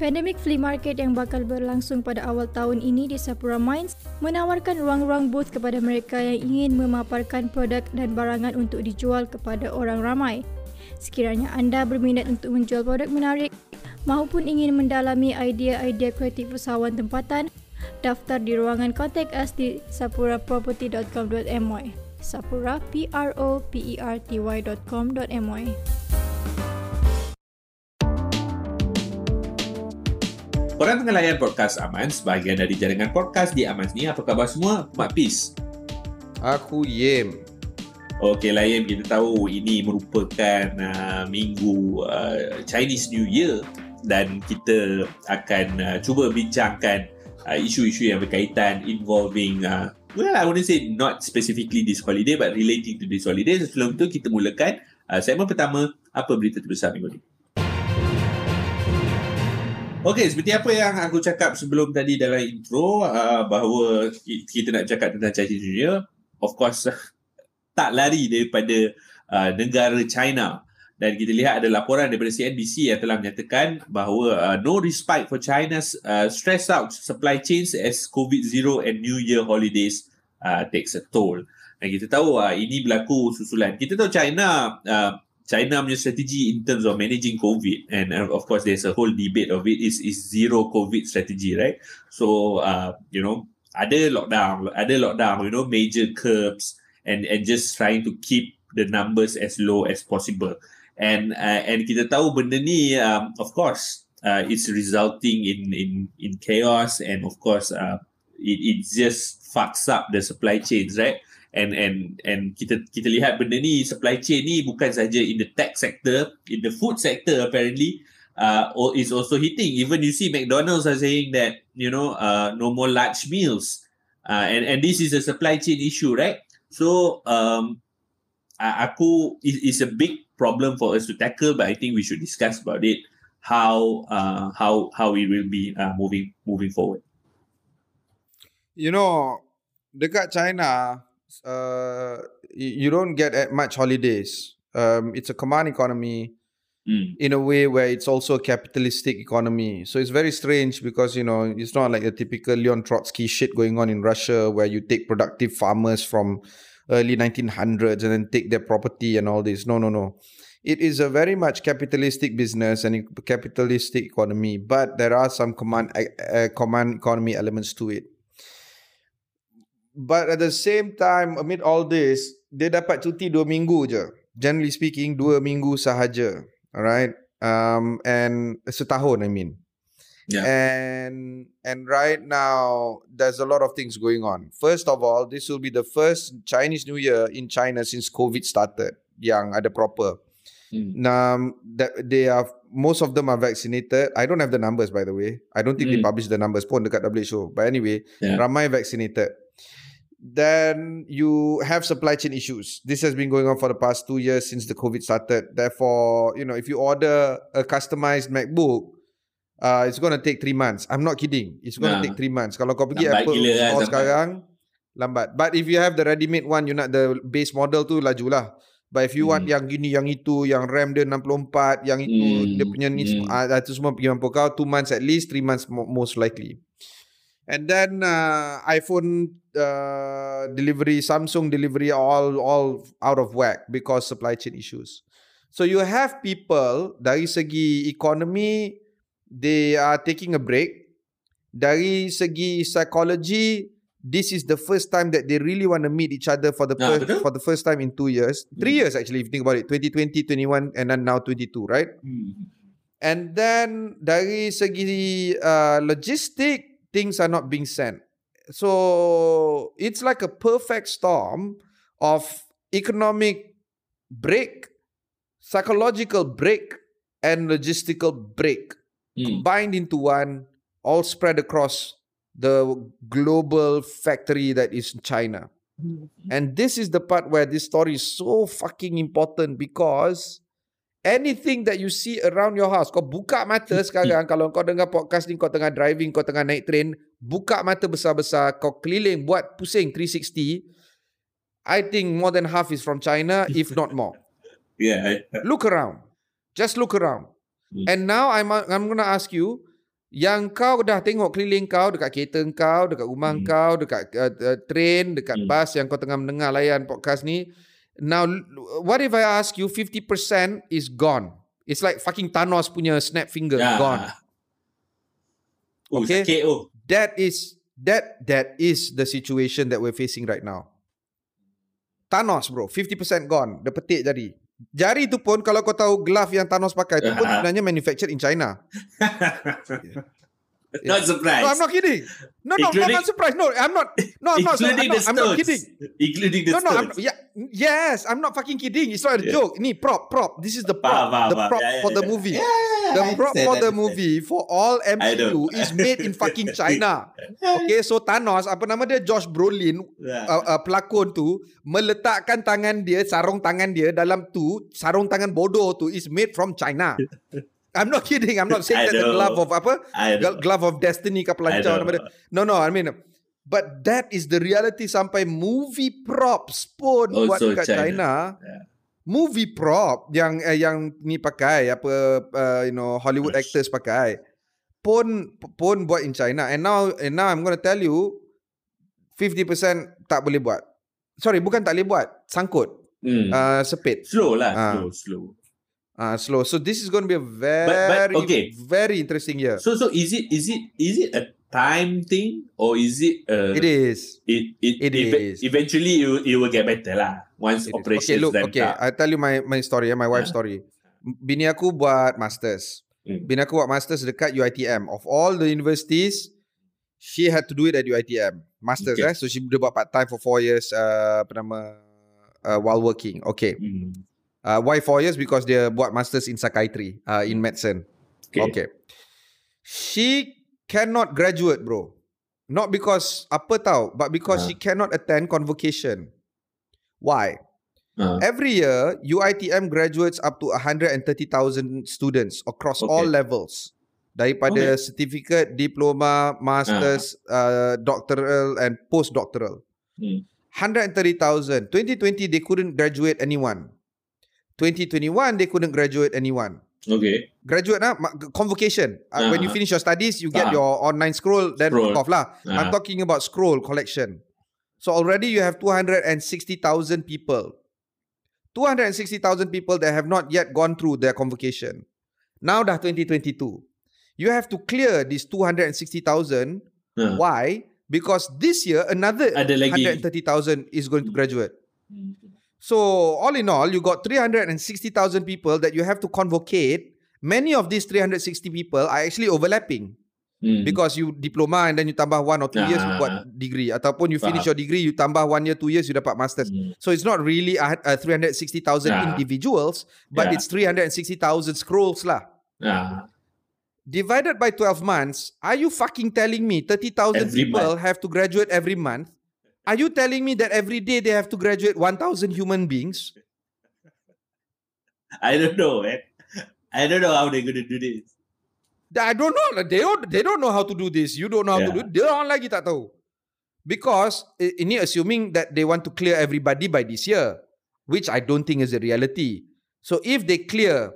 Pandemic Flea Market yang bakal berlangsung pada awal tahun ini di Sapura Mines menawarkan ruang-ruang booth kepada mereka yang ingin memaparkan produk dan barangan untuk dijual kepada orang ramai. Sekiranya anda berminat untuk menjual produk menarik maupun ingin mendalami idea-idea kreatif usahawan tempatan, daftar di ruangan kontak us di sapuraproperty.com.my sapura p Korang tengah layan podcast Aman sebahagian dari jaringan podcast di Aman ni. Apa khabar semua? Mak Peace. Aku Yem. Okey lah Yem, kita tahu ini merupakan uh, minggu uh, Chinese New Year dan kita akan uh, cuba bincangkan uh, isu-isu yang berkaitan involving uh, well I wouldn't say not specifically this holiday but relating to this holiday. Sebelum tu kita mulakan uh, segmen pertama apa berita terbesar minggu ni. Okey, seperti apa yang aku cakap sebelum tadi dalam intro uh, bahawa kita nak cakap tentang New Year, of course tak lari daripada uh, negara China dan kita lihat ada laporan daripada CNBC yang telah menyatakan bahawa uh, no respite for China's uh, stressed out supply chains as COVID-0 and New Year holidays uh, takes a toll. Dan kita tahu uh, ini berlaku susulan. Kita tahu China uh, China punya strategi in terms of managing COVID and uh, of course there's a whole debate of it is is zero COVID strategy, right? So uh, you know ada lockdown, ada lockdown, you know major curbs and and just trying to keep the numbers as low as possible. And uh, and kita tahu benda ni um, of course uh, it's resulting in in in chaos and of course uh, it it just fucks up the supply chains, right? And and and kita kita lihat benda ni supply chain ni bukan saja in the tech sector in the food sector apparently uh is also hitting. Even you see McDonald's are saying that you know uh no more large meals. Uh and and this is a supply chain issue right? So um aku is a big problem for us to tackle but i think we should discuss about it how uh how how we will be uh, moving moving forward. You know dekat China uh, you don't get much holidays. Um, it's a command economy mm. in a way where it's also a capitalistic economy. So it's very strange because you know it's not like a typical Leon Trotsky shit going on in Russia where you take productive farmers from early 1900s and then take their property and all this. No, no, no. It is a very much capitalistic business and a capitalistic economy, but there are some command uh, command economy elements to it. But at the same time, amid all this, dia dapat cuti dua minggu je. Generally speaking, dua minggu sahaja. Alright? Um, and setahun, I mean. Yeah. And and right now, there's a lot of things going on. First of all, this will be the first Chinese New Year in China since COVID started. Yang ada proper. Hmm. Um, that they are most of them are vaccinated. I don't have the numbers by the way. I don't think hmm. they publish the numbers pun dekat WHO. But anyway, yeah. ramai vaccinated then you have supply chain issues. This has been going on for the past two years since the COVID started. Therefore, you know, if you order a customized MacBook, uh, it's going to take three months. I'm not kidding. It's going to nah. take three months. Kalau kau pergi lambat Apple gila kan, sekarang, lambat. But if you have the ready-made one, you nak the base model tu, laju lah. But if you hmm. want yang gini, yang itu, yang RAM dia 64, yang itu, hmm. dia punya ni, hmm. uh, itu semua pergi mampu kau, two months at least, three months most likely. And then uh, iPhone uh, delivery, Samsung delivery, all all out of whack because supply chain issues. So you have people dari segi economy, they are taking a break. Dari segi psychology, this is the first time that they really want to meet each other for the nah, first, for the first time in two years, three hmm. years actually. If you think about it, 2020, 21, and then now 22, right? Hmm. And then dari segi uh, logistic, things are not being sent. So it's like a perfect storm of economic break, psychological break, and logistical break mm. combined into one, all spread across the global factory that is China. Mm. And this is the part where this story is so fucking important because anything that you see around your house kau buka mata sekarang kalau kau dengar podcast ni kau tengah driving kau tengah naik train buka mata besar-besar kau keliling buat pusing 360 I think more than half is from China if not more yeah look around just look around hmm. and now I'm I'm going to ask you yang kau dah tengok keliling kau dekat kereta kau, dekat rumah hmm. kau, dekat uh, uh, train, dekat hmm. bas yang kau tengah mendengar layan podcast ni. Now, what if I ask you 50% is gone? It's like fucking Thanos punya snap finger yeah. gone. Oh, okay. KO. That is that that is the situation that we're facing right now. Thanos bro, 50% gone. Dia petik jadi. Jari tu pun kalau kau tahu glove yang Thanos pakai tu pun sebenarnya manufactured in China. Not surprised. No, I'm not kidding. No, no, including, I'm not surprised. No, I'm not. No, I'm not. I'm not, I'm not kidding. Including the no, no, I'm, yeah, yes, I'm not fucking kidding. It's not a yeah. joke. Ni prop, prop. This is the prop. Bah, bah, the prop yeah, yeah, for the movie. Yeah, yeah, the prop for the movie for all MCU is made in fucking China. Okay, so Thanos, apa nama dia? Josh Brolin, yeah. uh, uh, pelakon tu, meletakkan tangan dia, sarung tangan dia dalam tu, sarung tangan bodoh tu is made from China. I'm not kidding. I'm not saying that the glove of apa? Glove of destiny ke pelancar nama dia. No, no. I mean, but that is the reality sampai movie props pun also buat kat China. China yeah. Movie prop yang uh, yang ni pakai apa uh, you know Hollywood Gosh. actors pakai pun pun buat in China and now and now I'm going to tell you 50% tak boleh buat. Sorry, bukan tak boleh buat. Sangkut. Mm. Uh, sepit. Slow lah. Uh. Slow, slow uh, slow. So this is going to be a very, but, but, okay. very interesting year. So, so is it, is it, is it a time thing or is it? Uh, it is. It, it, it is. Eventually, you, it will get better lah. Once it operation. Okay, look. Okay, I tell you my my story, my wife's yeah. story. Bini aku buat masters. Hmm. Bini aku buat masters dekat UiTM. Of all the universities, she had to do it at UiTM. Masters, okay. eh. So she dia buat part time for four years. Uh, apa nama? Uh, while working. Okay. Hmm. Uh, why four years? Because dia buat masters in psychiatry, uh, in medicine. Okay. okay. She cannot graduate, bro. Not because apa tahu, but because uh. she cannot attend convocation. Why? Uh. Every year, UiTM graduates up to 130,000 students across okay. all levels. Daripada okay. certificate, diploma, masters, uh. Uh, doctoral and postdoctoral. Hmm. 130,000. 2020, they couldn't graduate anyone. 2021 they couldn't graduate anyone. Okay. Graduate lah, convocation. Uh, uh, when you uh-huh. finish your studies, you get uh, your online scroll, then scroll. off lah. Uh, I'm talking about scroll collection. So already you have 260,000 people. 260,000 people that have not yet gone through their convocation. Now dah 2022. You have to clear this 260,000. Uh, Why? Because this year another 130,000 is going to graduate. Hmm. So all in all, you got 360,000 people that you have to convocate. Many of these 360 people are actually overlapping. Mm. Because you diploma and then you tambah one or two years you buat degree ataupun you finish your degree you tambah one year two years you dapat masters. Mm. So it's not really a, a 360,000 yeah. individuals but yeah. it's 360,000 scrolls lah. Yeah. Divided by 12 months, are you fucking telling me 30,000 people month. have to graduate every month? Are you telling me that every day they have to graduate 1,000 human beings? I don't know, man. I don't know how they're going to do this. I don't know. They don't, they don't know how to do this. You don't know how yeah. to do it. Dia orang lagi tak tahu. Because ini assuming that they want to clear everybody by this year, which I don't think is a reality. So if they clear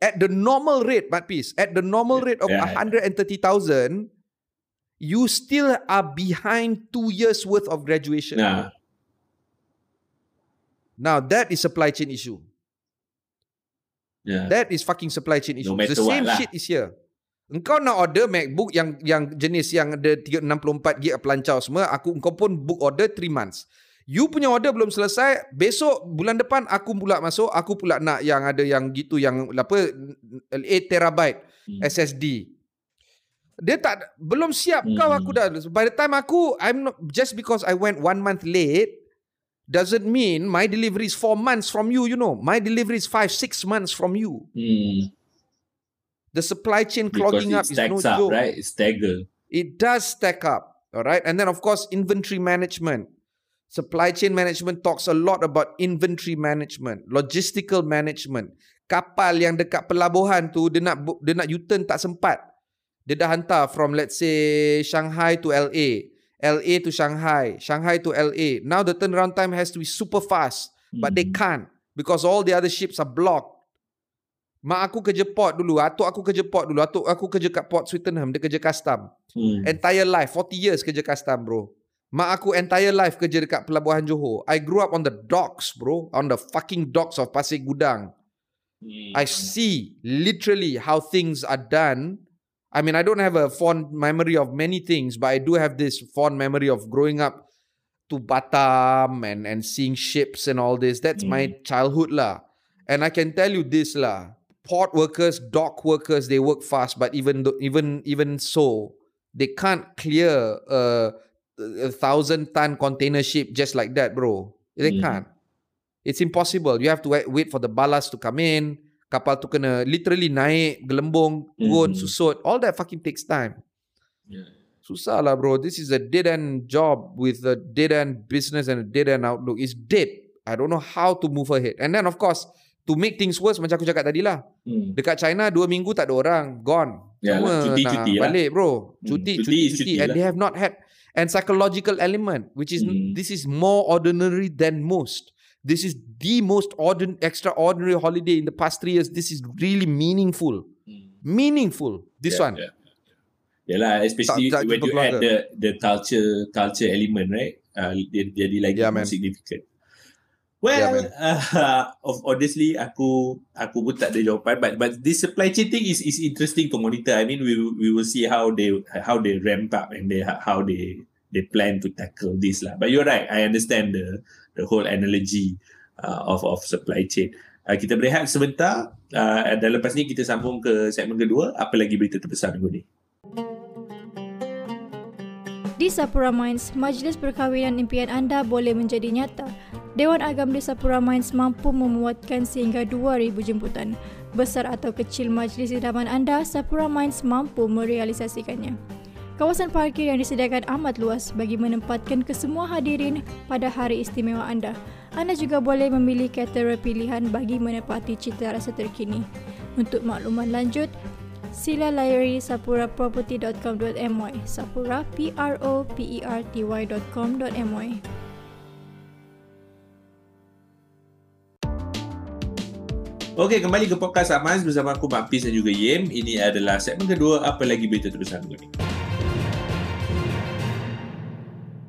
at the normal rate, Mat Peace, at the normal rate of yeah. 130,000, you still are behind two years worth of graduation. Nah. Now that is supply chain issue. Yeah. That is fucking supply chain issue. No the same lah. shit is here. Engkau nak order MacBook yang yang jenis yang ada 364 GB pelancau semua, aku engkau pun book order 3 months. You punya order belum selesai, besok bulan depan aku pula masuk, aku pula nak yang ada yang gitu yang apa 8 terabyte hmm. SSD dia tak belum siap. Hmm. kau aku dah by the time aku I'm not just because I went one month late doesn't mean my delivery is four months from you you know. My delivery is five six months from you. Hmm. the supply chain clogging up is no up, joke. right? It stagger. It does stack up all right and then of course inventory management. Supply chain management talks a lot about inventory management logistical management. Kapal yang dekat pelabuhan tu dia nak dia nak U-turn tak sempat dia dah hantar from let's say Shanghai to LA, LA to Shanghai, Shanghai to LA. Now the turnaround time has to be super fast, mm. but they hmm. can't because all the other ships are blocked. Mak aku kerja port dulu. Atuk aku kerja port dulu. Atuk aku kerja kat port Swettenham. Dia kerja custom. Hmm. Entire life. 40 years kerja custom bro. Mak aku entire life kerja dekat Pelabuhan Johor. I grew up on the docks bro. On the fucking docks of Pasir Gudang. Hmm. I see literally how things are done. I mean, I don't have a fond memory of many things, but I do have this fond memory of growing up to Batam and, and seeing ships and all this. That's hmm. my childhood lah. And I can tell you this lah port workers, dock workers, they work fast, but even though, even even so, they can't clear a, a thousand ton container ship just like that, bro. They mm. can't. It's impossible. You have to wait, wait for the ballast to come in. Kapal tu kena literally naik, gelembung, turun, mm. susut. All that fucking takes time. Yeah. Susah lah bro. This is a dead end job with a dead end business and a dead end outlook. It's dead. I don't know how to move ahead. And then of course, to make things worse macam aku cakap tadi lah. Hmm. Dekat China dua minggu tak ada orang, gone. Ya, Semua cuti, nak cuti lah. balik bro. Hmm. Cuti, hmm. cuti, cuti, cuti, and lah. they have not had and psychological element which is hmm. this is more ordinary than most. This is the most ordin- extraordinary holiday in the past three years. This is really meaningful. Hmm. Meaningful. This yeah, one. Yeah. Yalah, especially tak, tak when you add the the culture culture element, right? Uh, dia jadi lagi yeah, more significant. Well, yeah, uh, honestly, aku aku pun tak ada jawapan. But but this supply chain thing is is interesting to monitor. I mean, we we will see how they how they ramp up and they how they they plan to tackle this lah. But you're right. I understand the the whole analogy uh, of of supply chain. Uh, kita berehat sebentar uh, dan lepas ni kita sambung ke segmen kedua. Apa lagi berita terbesar minggu ni? Di Sapura Mines, majlis perkahwinan impian anda boleh menjadi nyata. Dewan Agam di Sapura Mines mampu memuatkan sehingga 2,000 jemputan. Besar atau kecil majlis idaman anda, Sapura Mines mampu merealisasikannya. Kawasan parkir yang disediakan amat luas bagi menempatkan kesemua hadirin pada hari istimewa anda. Anda juga boleh memilih caterer pilihan bagi menepati cita rasa terkini. Untuk makluman lanjut, sila layari sapuraproperty.com.my sapura p r o p e r t y.com.my Okey, kembali ke podcast Amaz bersama aku Mak Pis dan juga Yem. Ini adalah segmen kedua, apa lagi berita terbesar minggu ni.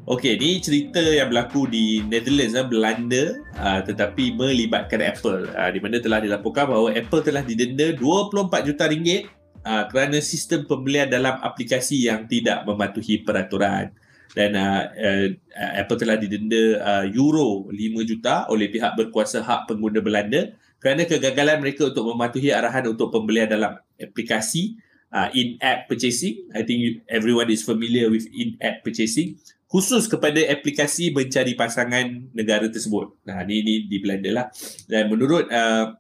Okey, ni cerita yang berlaku di Netherlands, eh, Belanda uh, tetapi melibatkan Apple. Uh, di mana telah dilaporkan bahawa Apple telah didenda 24 juta ringgit uh, kerana sistem pembelian dalam aplikasi yang tidak mematuhi peraturan. Dan uh, uh, Apple telah didenda uh, euro 5 juta oleh pihak berkuasa hak pengguna Belanda kerana kegagalan mereka untuk mematuhi arahan untuk pembelian dalam aplikasi uh, in-app purchasing. I think everyone is familiar with in-app purchasing khusus kepada aplikasi mencari pasangan negara tersebut. Nah, ini, ini di Belanda lah. Dan menurut uh,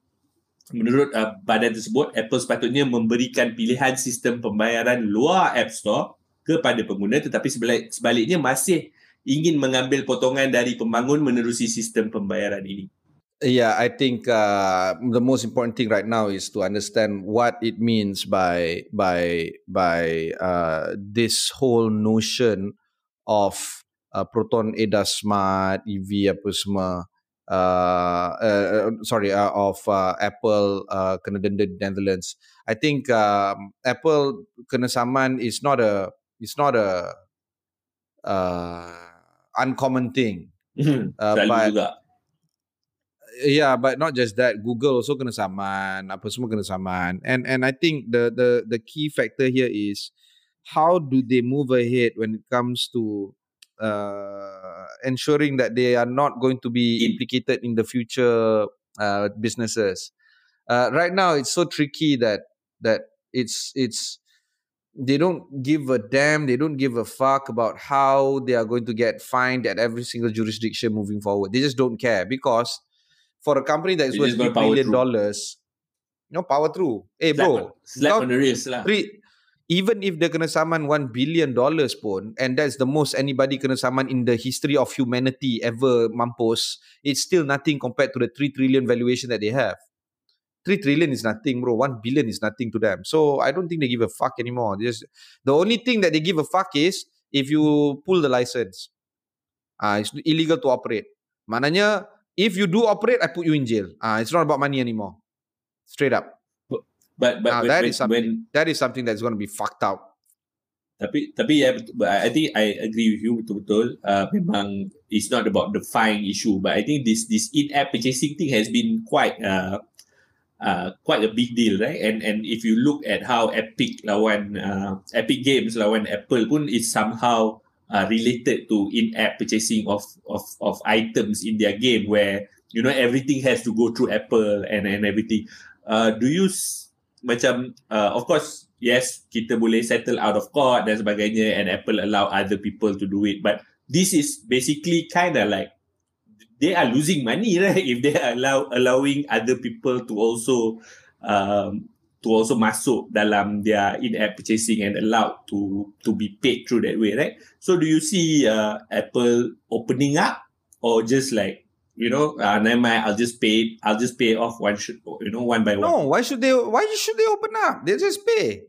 menurut uh, badan tersebut, Apple sepatutnya memberikan pilihan sistem pembayaran luar App Store kepada pengguna tetapi sebaliknya masih ingin mengambil potongan dari pembangun menerusi sistem pembayaran ini. Yeah, I think uh, the most important thing right now is to understand what it means by by by uh, this whole notion of uh, Proton ADAS Smart EV apa semua. Uh, uh, sorry, uh, of uh, Apple uh, kena denda di Netherlands. I think um, Apple kena saman is not a it's not a uh, uncommon thing. uh, but juga yeah but not just that google also kena saman apa semua kena saman and and i think the the the key factor here is how do they move ahead when it comes to uh ensuring that they are not going to be implicated in the future uh businesses uh right now it's so tricky that that it's it's they don't give a damn they don't give a fuck about how they are going to get fined at every single jurisdiction moving forward they just don't care because for a company that is worth three billion dollars, no power through. Hey, slap, bro, slap on the wrist lah. Three, even if they kena saman one billion dollars pun, and that's the most anybody kena saman in the history of humanity ever mampus, it's still nothing compared to the three trillion valuation that they have. Three trillion is nothing, bro. One billion is nothing to them. So I don't think they give a fuck anymore. Just the only thing that they give a fuck is if you pull the license. Uh, it's illegal to operate. Maknanya if you do operate, I put you in jail. Uh, it's not about money anymore. Straight up. But but now, when, that when, is something when, that is something that's going to be fucked up. Tapi tapi ya, I think I agree with you betul-betul. Uh, memang it's not about the fine issue, but I think this this in-app purchasing thing has been quite uh, uh, quite a big deal, right? And and if you look at how Epic lawan uh, Epic Games lawan Apple pun is somehow uh, related to in-app purchasing of of of items in their game, where you know everything has to go through Apple and and everything. Uh, do you macam uh, of course yes, kita boleh settle out of court dan sebagainya and Apple allow other people to do it. But this is basically kind of like they are losing money, right? If they allow allowing other people to also um, to also masuk dalam their in-app purchasing and allowed to to be paid through that way, right? So do you see uh, Apple opening up or just like you know, uh, never mind, I'll just pay. I'll just pay off one, should, you know, one by one. No, why should they? Why should they open up? They just pay.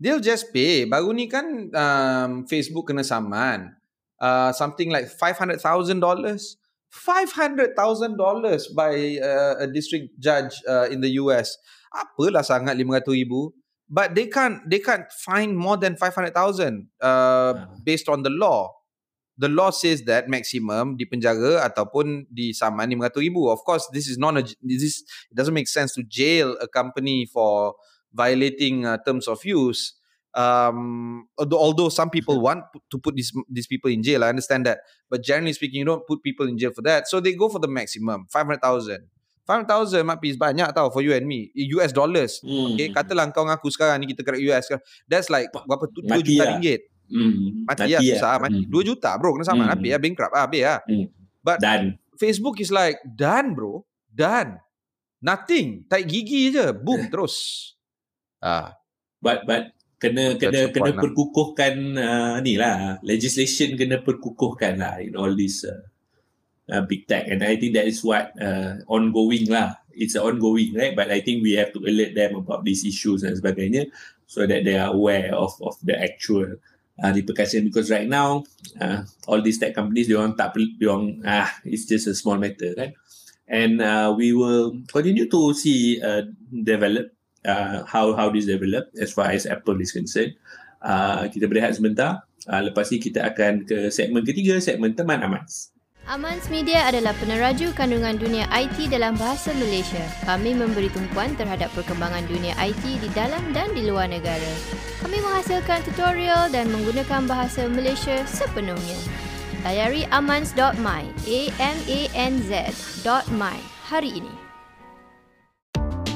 They'll just pay. Baru ni kan um, Facebook kena saman. Uh, something like $500,000. $500,000 by uh, a district judge uh, in the US. Apalah sangat RM500,000. But they can't they can't find more than 500,000 uh, based on the law. The law says that maximum di penjara ataupun di saman RM500,000. Of course, this is not a, this is, it doesn't make sense to jail a company for violating uh, terms of use. Um, although, although some people want to put these these people in jail, I understand that. But generally speaking, you don't put people in jail for that. So they go for the maximum, five hundred thousand. Five hundred thousand might be banyak tau for you and me. US dollars. Hmm. Okay, katalah kau ngaku sekarang ni kita kena US. That's like berapa? Dua juta lah. ringgit. Hmm. Mati, mati ya, susah. Mati. Hmm. Dua juta bro, kena sama. Hmm. Habis ya, bankrupt. Habis ya. Hmm. But done. Facebook is like, done bro. Done. Nothing. Taik gigi je. Boom, terus. Ah, but but kena kena kena lah. perkukuhkan uh, ni lah legislation kena perkukuhkan lah in all this uh, uh, big tech and I think that is what uh, ongoing lah it's ongoing right but I think we have to alert them about these issues dan sebagainya so that they are aware of of the actual uh, repercussion because right now uh, all these tech companies they want tak they want ah it's just a small matter right and uh, we will continue to see uh, develop uh, how how this develop as far as Apple is concerned. Uh, kita berehat sebentar. Uh, lepas ni kita akan ke segmen ketiga, segmen teman Amans. Amans Media adalah peneraju kandungan dunia IT dalam bahasa Malaysia. Kami memberi tumpuan terhadap perkembangan dunia IT di dalam dan di luar negara. Kami menghasilkan tutorial dan menggunakan bahasa Malaysia sepenuhnya. Layari amans.my, A-M-A-N-Z.my hari ini.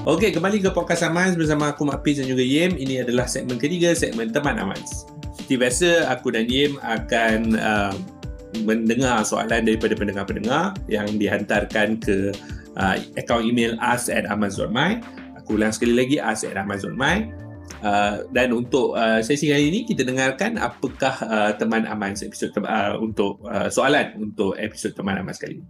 Okey, kembali ke podcast Amans bersama aku Mak Piz dan juga Yim. Ini adalah segmen ketiga, segmen teman Amans. Seperti biasa, aku dan Yim akan uh, mendengar soalan daripada pendengar-pendengar yang dihantarkan ke uh, akaun email us at amaz.my. Aku ulang sekali lagi, us at amaz.my. Uh, dan untuk uh, sesi kali ini, kita dengarkan apakah uh, teman Amans episod uh, untuk uh, soalan untuk episod teman Amans kali ini.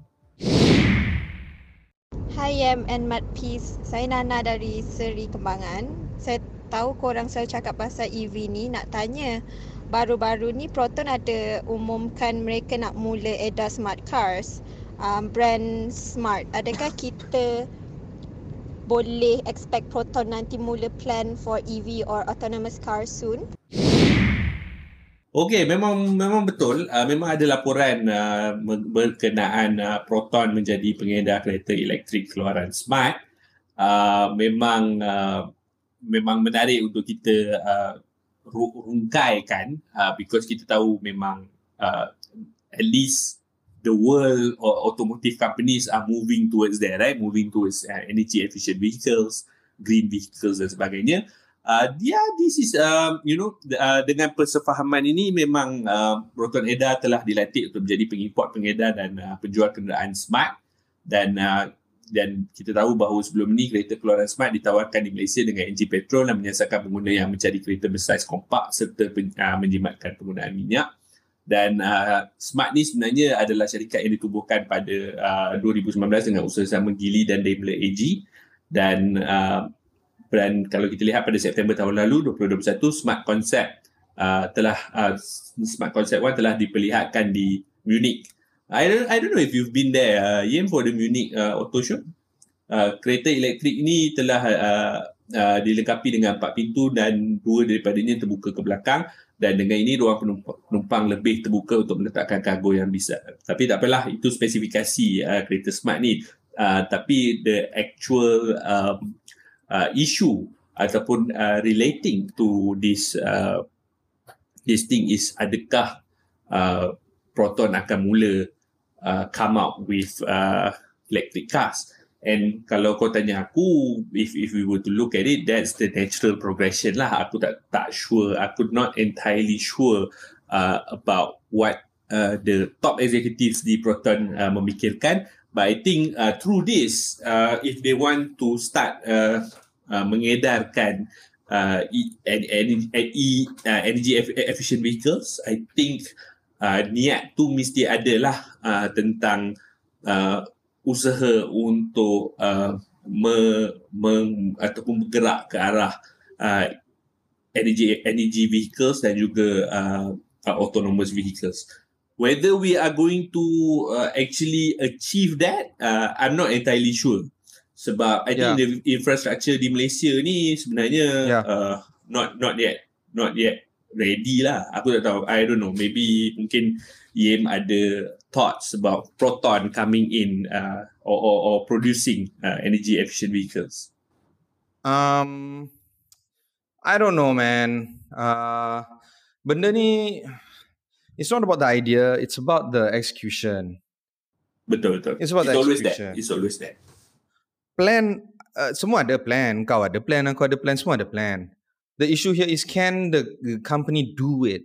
Hi Yam and Mat Peace. Saya Nana dari Seri Kembangan. Saya tahu korang selalu cakap pasal EV ni. Nak tanya, baru-baru ni Proton ada umumkan mereka nak mula edar smart cars. Um, brand smart. Adakah kita boleh expect Proton nanti mula plan for EV or autonomous car soon? Okey, memang memang betul. Uh, memang ada laporan uh, berkenaan uh, Proton menjadi pengedar kereta elektrik keluaran smart. Uh, memang uh, memang menarik untuk kita uh, rungkaikan uh, because kita tahu memang uh, at least the world or automotive companies are moving towards there, right? Moving towards uh, energy efficient vehicles, green vehicles dan sebagainya uh, dia this is uh, you know uh, dengan persefahaman ini memang uh, Proton Eda telah dilatih untuk menjadi pengimport pengedar dan uh, penjual kenderaan smart dan uh, dan kita tahu bahawa sebelum ini kereta keluaran smart ditawarkan di Malaysia dengan enjin petrol dan menyasarkan pengguna yang mencari kereta bersaiz kompak serta pen, uh, menjimatkan penggunaan minyak dan uh, Smart ni sebenarnya adalah syarikat yang ditubuhkan pada uh, 2019 dengan usaha sama Geely dan Daimler AG dan uh, dan kalau kita lihat pada September tahun lalu 2021 Smart Concept uh, telah uh, Smart Concept One telah diperlihatkan di Munich. I don't I don't know if you've been there uh, Yem for the Munich uh, Auto Show. Uh, kereta elektrik ini telah uh, uh, dilengkapi dengan empat pintu dan dua daripadanya terbuka ke belakang dan dengan ini ruang penumpang, penumpang lebih terbuka untuk meletakkan kargo yang bisa. Tapi tak apalah itu spesifikasi uh, kereta smart ni. Uh, tapi the actual um, uh, issue ataupun uh, relating to this uh, this thing is adakah uh, Proton akan mula uh, come out with uh, electric cars And kalau kau tanya aku, if if we were to look at it, that's the natural progression lah. Aku tak tak sure, aku not entirely sure uh, about what uh, the top executives di Proton uh, memikirkan. But I think uh, through this, uh, if they want to start uh, uh, mengedarkan uh, energy, uh, energy efficient vehicles, I think uh, niat tu mesti ada lah uh, tentang uh, usaha untuk uh, me, me, ataupun bergerak ke arah uh, energy energy vehicles dan juga uh, uh, autonomous vehicles. Whether we are going to uh, actually achieve that, uh, I'm not entirely sure. Sebab I think yeah. the infrastructure di Malaysia ni sebenarnya yeah. uh, not not yet not yet ready lah. Aku tak tahu. I don't know. Maybe mungkin Yem ada thoughts about Proton coming in uh, or, or, or producing uh, energy efficient vehicles? Um, I don't know, man. Uh, benda ni, it's not about the idea. It's about the execution. Betul, betul. It's about it's the always execution. That. It's always that. Plan, uh, semua ada plan. Kau ada plan, aku ada plan, semua ada plan. The issue here is can the, company do it?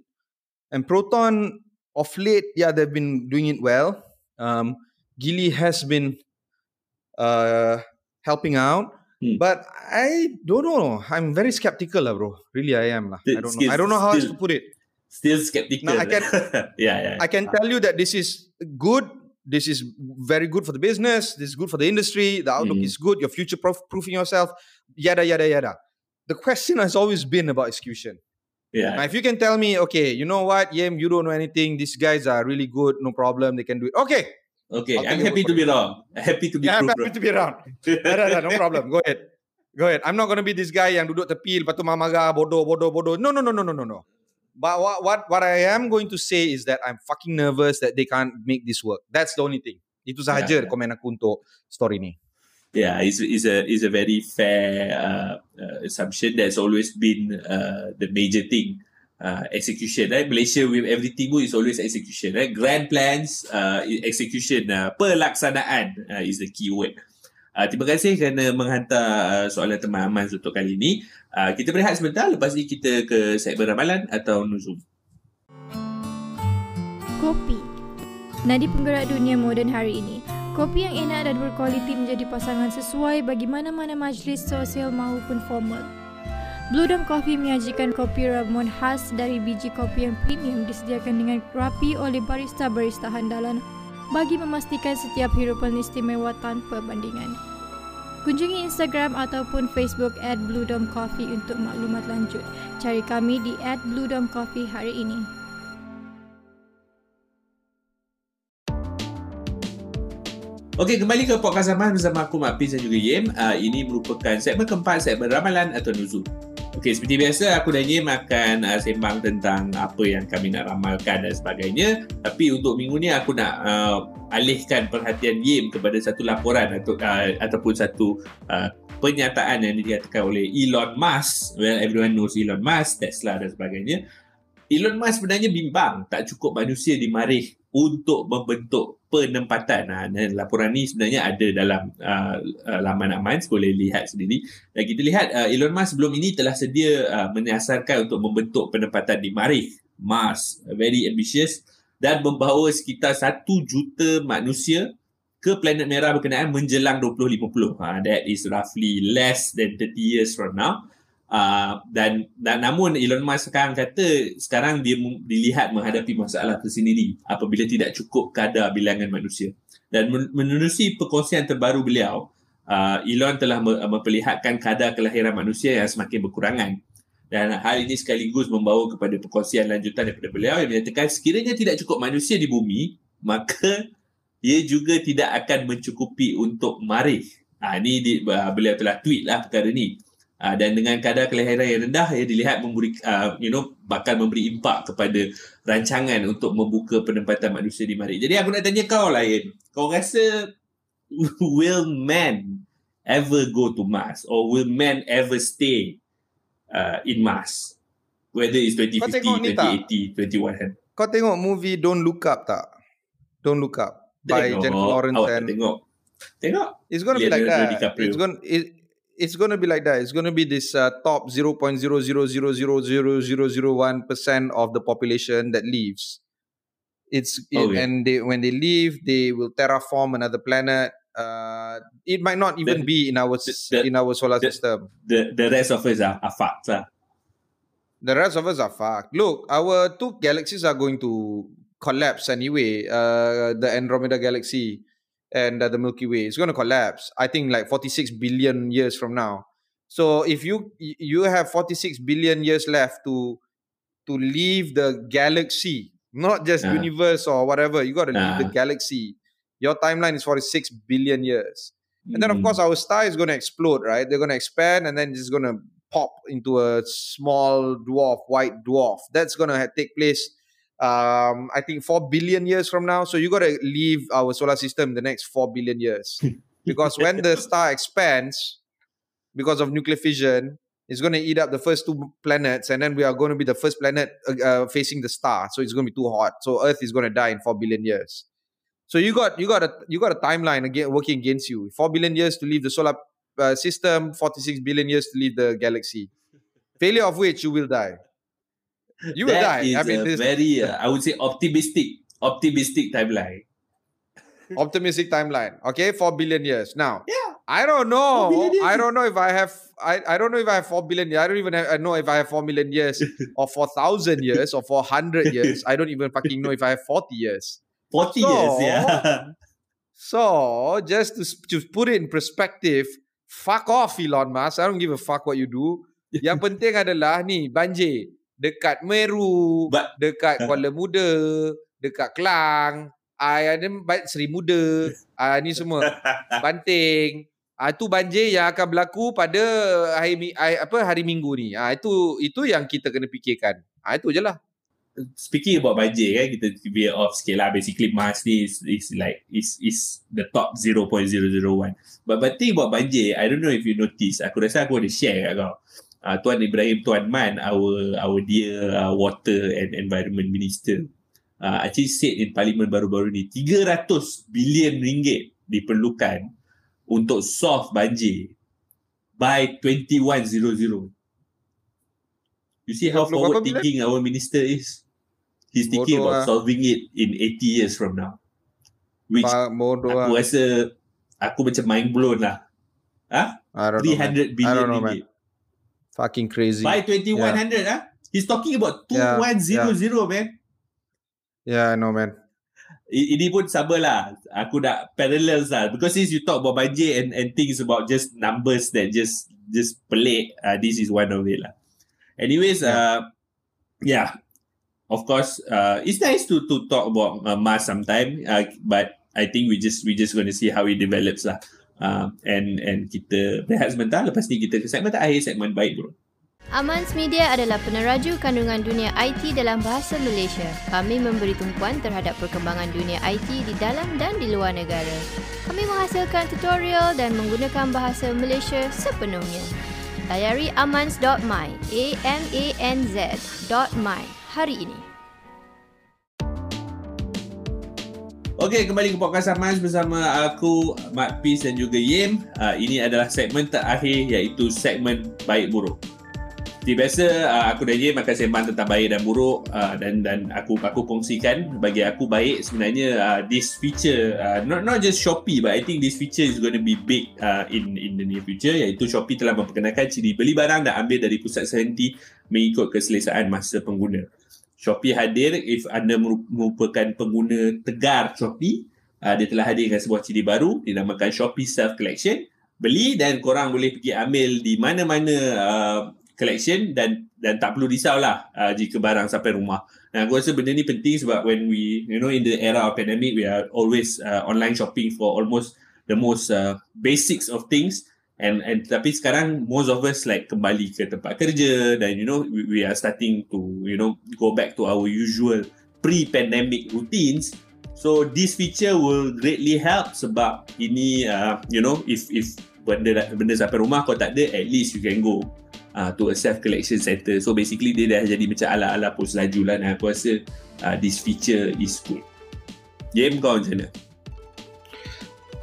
And Proton of late, yeah, they've been doing it well. Um, Gili has been uh, helping out, hmm. but I don't know. I'm very skeptical, lah, bro. Really, I am. Lah. I don't know. I don't know how still, else to put it. Still skeptical. Now, I can, yeah, yeah. I can tell you that this is good. This is very good for the business. This is good for the industry. The outlook hmm. is good. You're future proofing yourself. Yada yada yada. The question has always been about execution. Yeah. Now, if you can tell me, okay, you know what, Yem, you don't know anything. These guys are really good. No problem. They can do it. Okay. Okay. I'm happy to be wrong. Happy to be yeah, I'm happy to be wrong. no, no, no problem. Go ahead. Go ahead. I'm not going to be this guy yang duduk tepi lepas tu mamaga bodoh bodoh bodoh. No no no no no no no. But what what what I am going to say is that I'm fucking nervous that they can't make this work. That's the only thing. Itu sahaja yeah, yeah. komen aku untuk story ni. Yeah, it's, it's a it's a very fair uh, uh, assumption. That's always been uh, the major thing. Uh, execution, right? Malaysia with everything is always execution, right? Grand plans, uh, execution, uh, pelaksanaan uh, is the key word. Uh, terima kasih kerana menghantar uh, soalan teman Aman untuk kali ini. Uh, kita berehat sebentar, lepas ni kita ke segmen ramalan atau nuzum. Kopi. Nadi penggerak dunia moden hari ini. Kopi yang enak dan berkualiti menjadi pasangan sesuai bagi mana-mana majlis sosial maupun formal. Blue Dome Coffee menyajikan kopi ramuan khas dari biji kopi yang premium disediakan dengan rapi oleh barista-barista handalan bagi memastikan setiap hirupan istimewa tanpa bandingan. Kunjungi Instagram ataupun Facebook at Blue Dome Coffee untuk maklumat lanjut. Cari kami di at Blue Dome Coffee hari ini. Okey, kembali ke podcast Aman bersama aku Mak Piz dan juga Yem. Uh, ini merupakan segmen keempat, segmen ramalan atau nuzul. Okey, seperti biasa aku dan Yem akan uh, sembang tentang apa yang kami nak ramalkan dan sebagainya. Tapi untuk minggu ni aku nak uh, alihkan perhatian Yem kepada satu laporan atau uh, ataupun satu uh, pernyataan yang dikatakan oleh Elon Musk. Well, everyone knows Elon Musk, Tesla dan sebagainya. Elon Musk sebenarnya bimbang tak cukup manusia dimarih untuk membentuk penempatan. Ha, dan laporan ni sebenarnya ada dalam uh, uh, laman Amans, boleh lihat sendiri. Dan kita lihat uh, Elon Musk sebelum ini telah sedia uh, menyasarkan untuk membentuk penempatan di Marif, Mars, very ambitious dan membawa sekitar 1 juta manusia ke planet merah berkenaan menjelang 2050. Ha, that is roughly less than 30 years from now. Uh, dan, dan namun Elon Musk sekarang kata sekarang dia dilihat menghadapi masalah tersendiri apabila tidak cukup kadar bilangan manusia. Dan menerusi perkongsian terbaru beliau uh, Elon telah memperlihatkan kadar kelahiran manusia yang semakin berkurangan. Dan hal ini sekaligus membawa kepada perkongsian lanjutan daripada beliau yang menyatakan sekiranya tidak cukup manusia di bumi maka ia juga tidak akan mencukupi untuk marih. Ha, ini di, uh, beliau telah tweet lah perkara ni uh, dan dengan kadar kelahiran yang rendah ia dilihat memberi uh, you know bakal memberi impak kepada rancangan untuk membuka penempatan manusia di Mari. Jadi aku nak tanya kau lain. Kau rasa will man ever go to Mars or will man ever stay uh, in Mars? Whether it's 2050, 2080, 2100. Kau tengok movie Don't Look Up tak? Don't Look Up by tengok. Jennifer Lawrence oh, and tengok. Tengok. It's going to be like that. It's going it, it's going to be like that. It's going to be this uh, top 0.000000001% of the population that leaves. It's oh, yeah. and they when they leave, they will terraform another planet. Uh, it might not even the, be in our the, in our solar the, system. The the rest of us are, are fucked. Uh. The rest of us are fucked. Look, our two galaxies are going to collapse anyway. Uh, the Andromeda galaxy and uh, the Milky Way. It's going to collapse. I think like 46 billion years from now. So if you you have 46 billion years left to to leave the galaxy, not just uh, universe or whatever, you got to uh, leave the galaxy. Your timeline is 46 billion years. And then of course mm. our star is going to explode, right? They're going to expand and then it's going to pop into a small dwarf, white dwarf. That's going to take place um, I think four billion years from now. So you got to leave our solar system the next four billion years, because when the star expands, because of nuclear fission, it's going to eat up the first two planets, and then we are going to be the first planet uh, uh, facing the star. So it's going to be too hot. So Earth is going to die in four billion years. So you got you got a you got a timeline again working against you. Four billion years to leave the solar uh, system, forty six billion years to leave the galaxy. Failure of which you will die you will die. Is I mean, a very, uh, I would say, optimistic, optimistic timeline. optimistic timeline. Okay, four billion years. Now, yeah, I don't know. I don't know if I have. I, I don't know if I have four billion. years. I don't even have, I know if I have four million years or four thousand years or four hundred years. I don't even fucking know if I have forty years. Forty so, years, yeah. so just to, to put it in perspective, fuck off Elon Musk. I don't give a fuck what you do. Yang penting adalah ni banjir dekat Meru, But, dekat Kuala Muda, dekat Kelang, ah ada Seri Muda, ah ni semua. Banting. Ah itu banjir yang akan berlaku pada hari apa hari Minggu ni. Ah itu itu yang kita kena fikirkan. Ah itu je lah. Speaking about banjir kan kita be off scale lah basically Mars ni is, is like is is the top 0.001 but but think about banjir I don't know if you notice aku rasa aku ada share kat kau uh, Tuan Ibrahim Tuan Man, our our dear uh, water and environment minister, uh, actually said in parlimen baru-baru ni 300 bilion ringgit diperlukan untuk solve banjir by 2100. You see how forward thinking our minister is? He's thinking Bodoh about lah. solving it in 80 years from now. Which Bodoh aku lah. rasa aku macam mind blown lah. Ha? 300 know, billion ringgit. Fucking crazy. By 2100 yeah. ah. He's talking about 2100 yeah, yeah. man. Yeah, I know man. Ini pun sama lah. Aku nak parallels lah. Because since you talk about budget and, and things about just numbers that just just pelik, uh, this is one of it lah. Anyways, yeah. uh, yeah. Of course, uh, it's nice to to talk about uh, Mars sometime. Uh, but I think we just we just going to see how it develops lah. Uh, and and kita berehat sebentar lepas ni kita ke segmen terakhir segmen baik bro Amans Media adalah peneraju kandungan dunia IT dalam bahasa Malaysia. Kami memberi tumpuan terhadap perkembangan dunia IT di dalam dan di luar negara. Kami menghasilkan tutorial dan menggunakan bahasa Malaysia sepenuhnya. Layari amans.my, a m a n z.my hari ini. Okey, kembali ke podcast Amas bersama aku, Mat Peace dan juga Yim. Uh, ini adalah segmen terakhir iaitu segmen baik buruk. Seperti biasa, uh, aku dan Yim akan sembang tentang baik dan buruk uh, dan dan aku aku kongsikan bagi aku baik sebenarnya uh, this feature uh, not not just Shopee but I think this feature is going to be big uh, in in the near future iaitu Shopee telah memperkenalkan ciri beli barang dan ambil dari pusat sehenti mengikut keselesaan masa pengguna. Shopee hadir. If anda merupakan pengguna tegar Shopee uh, dia telah hadirkan sebuah ciri baru dinamakan Shopee Self Collection. Beli dan korang boleh pergi ambil di mana-mana uh, collection dan dan tak perlu risaulah uh, jika barang sampai rumah. Dan aku rasa benda ni penting sebab when we you know in the era of pandemic we are always uh, online shopping for almost the most uh, basics of things and and tapi sekarang most of us like kembali ke tempat kerja dan you know we, we are starting to you know go back to our usual pre-pandemic routines. So this feature will greatly help sebab ini uh, you know if if benda benda sampai rumah kau tak ada at least you can go uh, to a self collection center. So basically dia dah jadi macam ala-ala pos laju lah dan aku rasa uh, this feature is good. Game kau macam mana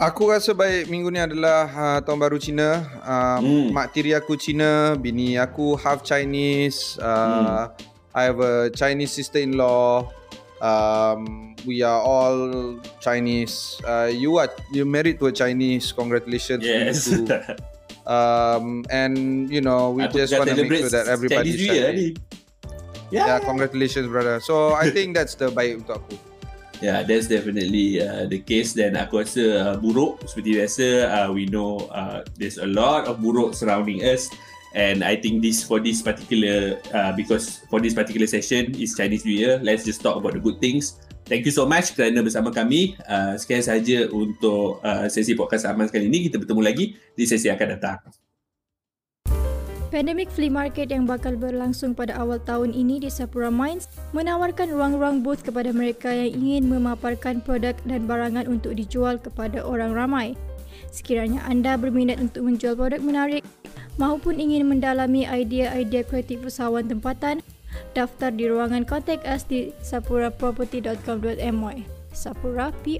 Aku rasa baik minggu ni adalah uh, tahun baru Cina. Uh, hmm. Mak tiri aku Cina, bini aku half Chinese. Uh, hmm. I have a Chinese sister-in-law. Um, we are all Chinese. Uh, you are you married to a Chinese. Congratulations. Yes. um, and you know we aku just want to make sure that everybody Chinese. Yeah. yeah, congratulations, brother. So I think that's the baik untuk aku. Yeah, that's definitely uh, the case dan aku rasa uh, buruk seperti biasa uh, we know uh, there's a lot of buruk surrounding us and I think this for this particular uh, because for this particular session is Chinese New Year let's just talk about the good things Thank you so much kerana bersama kami. Uh, sekian saja untuk uh, sesi podcast Aman kali ini. Kita bertemu lagi di sesi akan datang. Pandemic Flea Market yang bakal berlangsung pada awal tahun ini di Sapura Mines menawarkan ruang-ruang booth kepada mereka yang ingin memaparkan produk dan barangan untuk dijual kepada orang ramai. Sekiranya anda berminat untuk menjual produk menarik maupun ingin mendalami idea-idea kreatif usahawan tempatan, daftar di ruangan kontak us di sapuraproperty.com.my sapura p